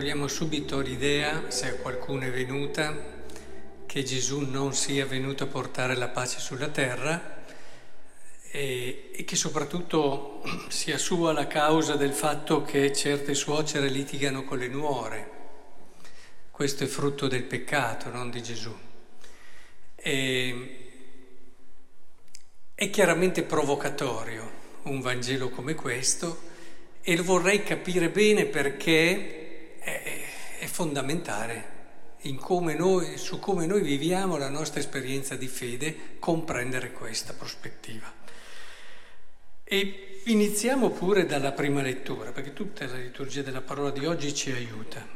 Togliamo subito l'idea, se a qualcuno è venuta, che Gesù non sia venuto a portare la pace sulla terra e, e che soprattutto sia sua la causa del fatto che certe suocere litigano con le nuore. Questo è frutto del peccato, non di Gesù. E, è chiaramente provocatorio un Vangelo come questo e lo vorrei capire bene perché fondamentale come noi, su come noi viviamo la nostra esperienza di fede, comprendere questa prospettiva. E iniziamo pure dalla prima lettura, perché tutta la liturgia della parola di oggi ci aiuta.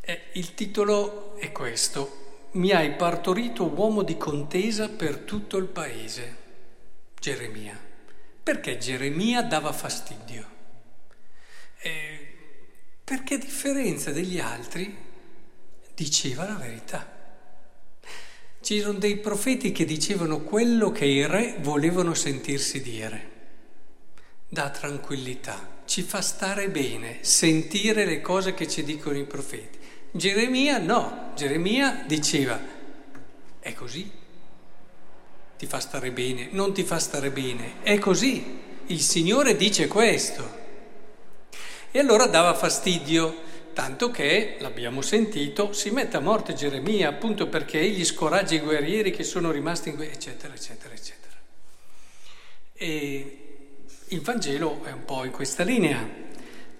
Eh, il titolo è questo, mi hai partorito uomo di contesa per tutto il paese, Geremia. Perché Geremia dava fastidio? Eh, perché a differenza degli altri diceva la verità. C'erano dei profeti che dicevano quello che i re volevano sentirsi dire. Dà tranquillità, ci fa stare bene sentire le cose che ci dicono i profeti. Geremia no, Geremia diceva, è così, ti fa stare bene, non ti fa stare bene, è così, il Signore dice questo. E allora dava fastidio, tanto che, l'abbiamo sentito, si mette a morte Geremia appunto perché egli scoraggia i guerrieri che sono rimasti in guerra, eccetera, eccetera, eccetera. E il Vangelo è un po' in questa linea,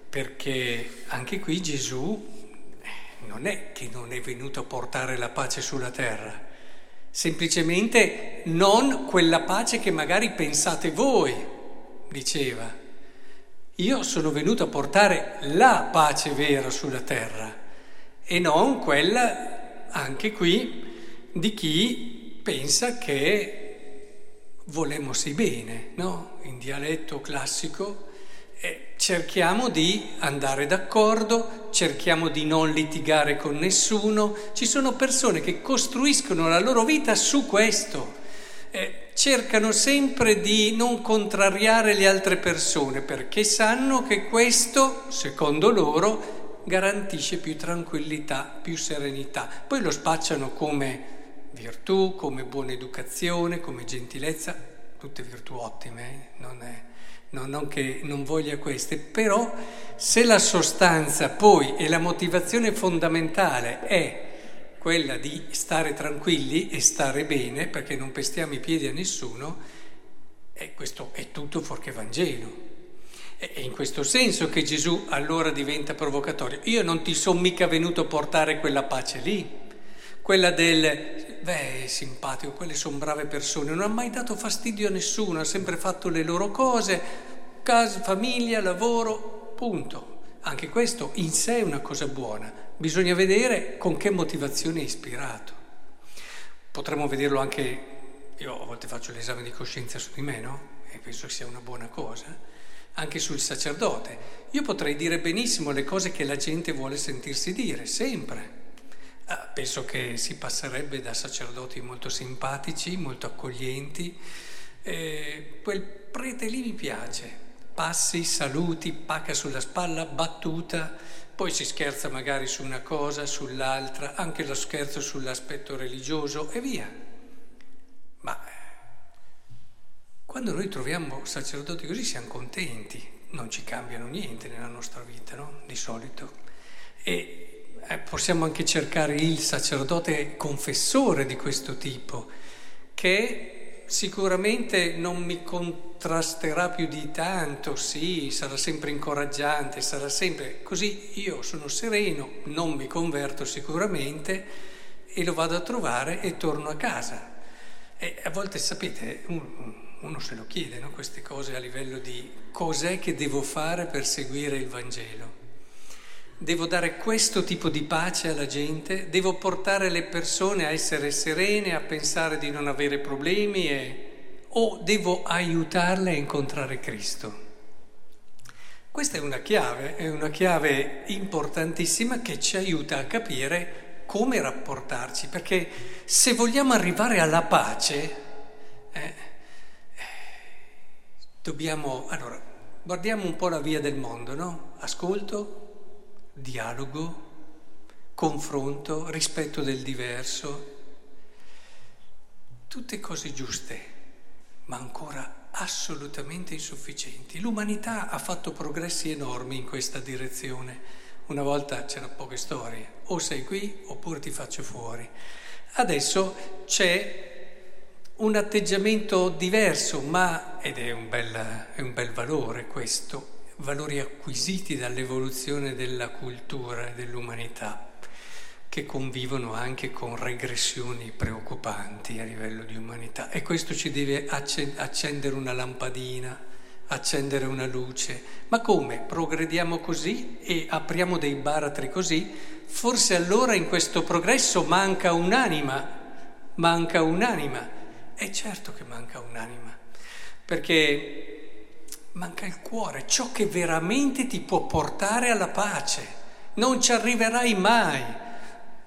perché anche qui Gesù eh, non è che non è venuto a portare la pace sulla terra, semplicemente non quella pace che magari pensate voi, diceva io sono venuto a portare la pace vera sulla terra e non quella, anche qui, di chi pensa che volemmosi bene, no? In dialetto classico eh, cerchiamo di andare d'accordo, cerchiamo di non litigare con nessuno. Ci sono persone che costruiscono la loro vita su questo eh, cercano sempre di non contrariare le altre persone perché sanno che questo, secondo loro, garantisce più tranquillità, più serenità. Poi lo spacciano come virtù, come buona educazione, come gentilezza, tutte virtù ottime, eh? non, è, no, non che non voglia queste, però se la sostanza poi e la motivazione fondamentale è quella di stare tranquilli e stare bene perché non pestiamo i piedi a nessuno, e questo è tutto fuorché Vangelo. È in questo senso che Gesù allora diventa provocatorio. Io non ti sono mica venuto a portare quella pace lì, quella del, beh, simpatico, quelle sono brave persone, non ha mai dato fastidio a nessuno, ha sempre fatto le loro cose, casa, famiglia, lavoro, punto. Anche questo in sé è una cosa buona, bisogna vedere con che motivazione è ispirato. Potremmo vederlo anche, io a volte faccio l'esame di coscienza su di me, no? E penso che sia una buona cosa, anche sul sacerdote. Io potrei dire benissimo le cose che la gente vuole sentirsi dire, sempre. Ah, penso che si passerebbe da sacerdoti molto simpatici, molto accoglienti. Eh, quel prete lì mi piace, passi, saluti, pacca sulla spalla, battuta, poi si scherza magari su una cosa, sull'altra, anche lo scherzo sull'aspetto religioso e via. Ma quando noi troviamo sacerdoti così siamo contenti, non ci cambiano niente nella nostra vita, no? Di solito. E eh, possiamo anche cercare il sacerdote confessore di questo tipo, che sicuramente non mi contrasterà più di tanto, sì, sarà sempre incoraggiante, sarà sempre così, io sono sereno, non mi converto sicuramente e lo vado a trovare e torno a casa. E a volte sapete, uno se lo chiede, no? queste cose a livello di cos'è che devo fare per seguire il Vangelo. Devo dare questo tipo di pace alla gente, devo portare le persone a essere serene, a pensare di non avere problemi e... o devo aiutarle a incontrare Cristo. Questa è una chiave, è una chiave importantissima che ci aiuta a capire come rapportarci, perché se vogliamo arrivare alla pace, eh, dobbiamo... Allora, guardiamo un po' la via del mondo, no? Ascolto, dialogo, confronto, rispetto del diverso, tutte cose giuste, ma ancora assolutamente insufficienti. L'umanità ha fatto progressi enormi in questa direzione. Una volta c'erano poche storie, o sei qui oppure ti faccio fuori. Adesso c'è un atteggiamento diverso, ma, ed è un bel, è un bel valore questo, valori acquisiti dall'evoluzione della cultura e dell'umanità, che convivono anche con regressioni preoccupanti a livello di umanità. E questo ci deve accendere una lampadina, accendere una luce. Ma come? Progrediamo così e apriamo dei baratri così? Forse allora in questo progresso manca un'anima, manca un'anima. E certo che manca un'anima, perché manca il cuore, ciò che veramente ti può portare alla pace. Non ci arriverai mai.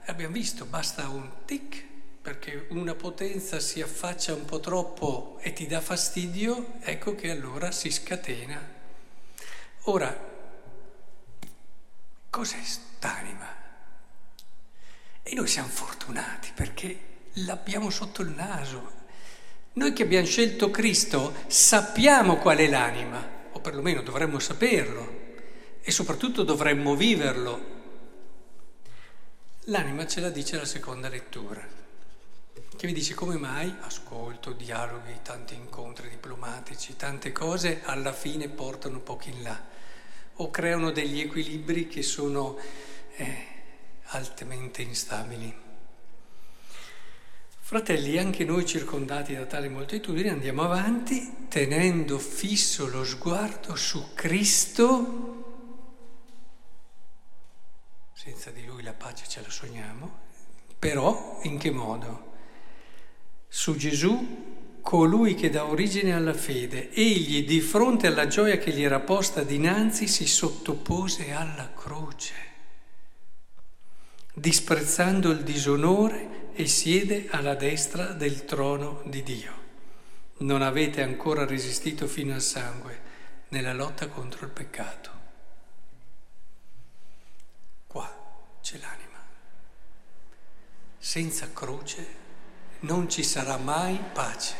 Abbiamo visto, basta un tic perché una potenza si affaccia un po' troppo e ti dà fastidio, ecco che allora si scatena. Ora, cos'è st'anima? E noi siamo fortunati perché l'abbiamo sotto il naso, noi che abbiamo scelto Cristo sappiamo qual è l'anima, o perlomeno dovremmo saperlo, e soprattutto dovremmo viverlo. L'anima ce la dice la seconda lettura, che vi dice come mai ascolto, dialoghi, tanti incontri diplomatici, tante cose alla fine portano pochi in là, o creano degli equilibri che sono eh, altamente instabili. Fratelli, anche noi circondati da tale moltitudine andiamo avanti tenendo fisso lo sguardo su Cristo, senza di Lui la pace ce la sogniamo, però in che modo? Su Gesù, colui che dà origine alla fede, egli di fronte alla gioia che gli era posta dinanzi si sottopose alla croce, disprezzando il disonore e siede alla destra del trono di Dio. Non avete ancora resistito fino al sangue nella lotta contro il peccato. Qua c'è l'anima. Senza croce non ci sarà mai pace.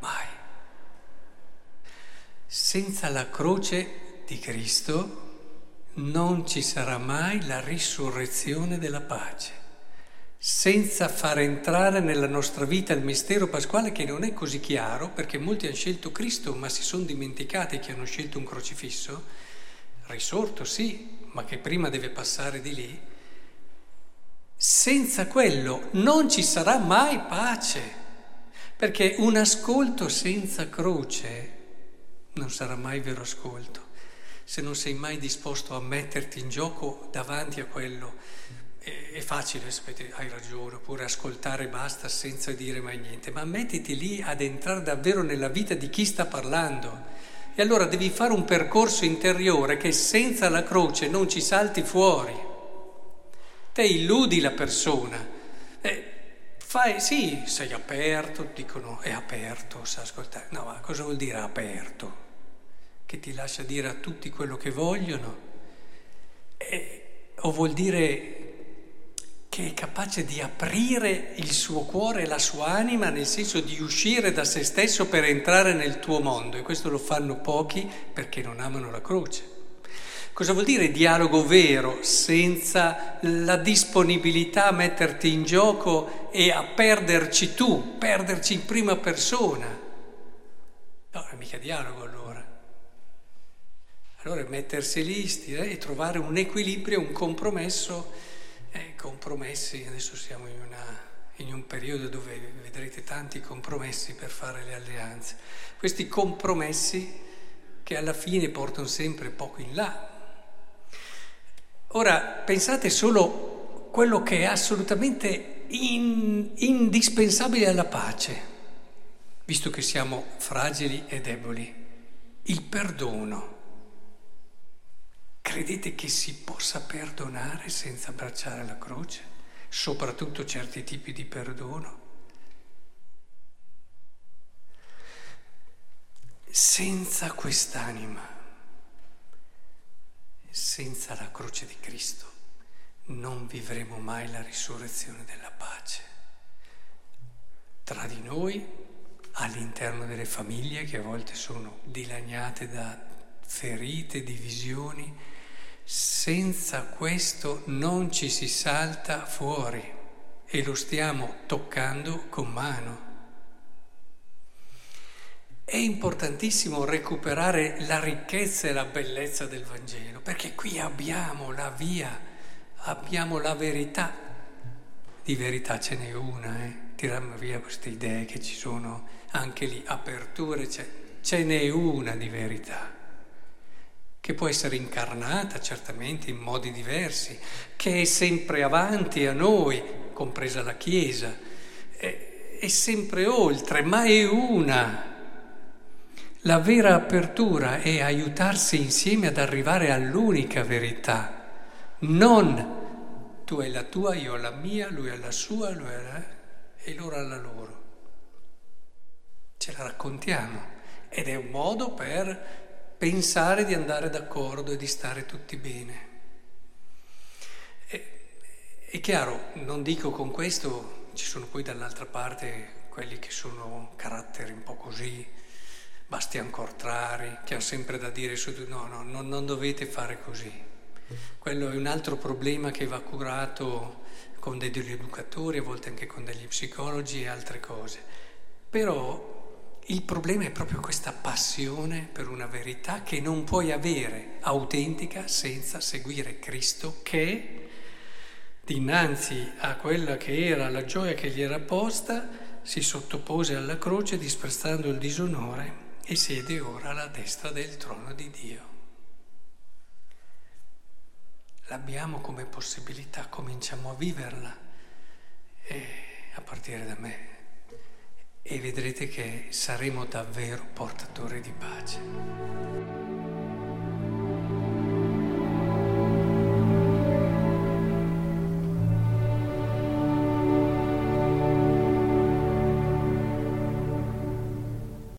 Mai. Senza la croce di Cristo non ci sarà mai la risurrezione della pace senza far entrare nella nostra vita il mistero pasquale che non è così chiaro, perché molti hanno scelto Cristo ma si sono dimenticati che hanno scelto un crocifisso, risorto sì, ma che prima deve passare di lì, senza quello non ci sarà mai pace, perché un ascolto senza croce non sarà mai vero ascolto, se non sei mai disposto a metterti in gioco davanti a quello è facile, sapete, hai ragione, oppure ascoltare basta senza dire mai niente, ma mettiti lì ad entrare davvero nella vita di chi sta parlando. E allora devi fare un percorso interiore che senza la croce non ci salti fuori. Te illudi la persona. Eh, fai, sì, sei aperto, dicono è aperto, sa ascoltare. No, ma cosa vuol dire aperto? Che ti lascia dire a tutti quello che vogliono? Eh, o vuol dire che è capace di aprire il suo cuore e la sua anima, nel senso di uscire da se stesso per entrare nel tuo mondo. E questo lo fanno pochi perché non amano la croce. Cosa vuol dire dialogo vero senza la disponibilità a metterti in gioco e a perderci tu, perderci in prima persona? No, è mica dialogo allora. Allora è mettersi lì e trovare un equilibrio, un compromesso eh, compromessi, adesso siamo in, una, in un periodo dove vedrete tanti compromessi per fare le alleanze. Questi compromessi che alla fine portano sempre poco in là. Ora pensate solo quello che è assolutamente in, indispensabile alla pace, visto che siamo fragili e deboli, il perdono. Credete che si possa perdonare senza abbracciare la croce? Soprattutto certi tipi di perdono? Senza quest'anima, senza la croce di Cristo non vivremo mai la risurrezione della pace. Tra di noi, all'interno delle famiglie che a volte sono dilaniate da ferite, divisioni, senza questo non ci si salta fuori e lo stiamo toccando con mano. È importantissimo recuperare la ricchezza e la bellezza del Vangelo, perché qui abbiamo la via, abbiamo la verità. Di verità ce n'è una, eh? tiriamo via queste idee che ci sono anche lì, aperture, ce n'è una di verità, che può essere incarnata certamente in modi diversi, che è sempre avanti a noi, compresa la Chiesa, è, è sempre oltre, ma è una. La vera apertura è aiutarsi insieme ad arrivare all'unica verità, non tu hai la tua, io ho la mia, lui ha la sua, lui ha la... e loro alla loro. Ce la raccontiamo ed è un modo per pensare di andare d'accordo e di stare tutti bene. È chiaro, non dico con questo, ci sono poi dall'altra parte quelli che sono caratteri un po' così, bastian contrari, che hanno sempre da dire su no, no, no, non dovete fare così. Quello è un altro problema che va curato con degli educatori, a volte anche con degli psicologi e altre cose. Però il problema è proprio questa passione per una verità che non puoi avere autentica senza seguire Cristo che dinanzi a quella che era la gioia che gli era posta, si sottopose alla croce disprezzando il disonore e siede ora alla destra del trono di Dio. L'abbiamo come possibilità, cominciamo a viverla e a partire da me e vedrete che saremo davvero portatori di pace.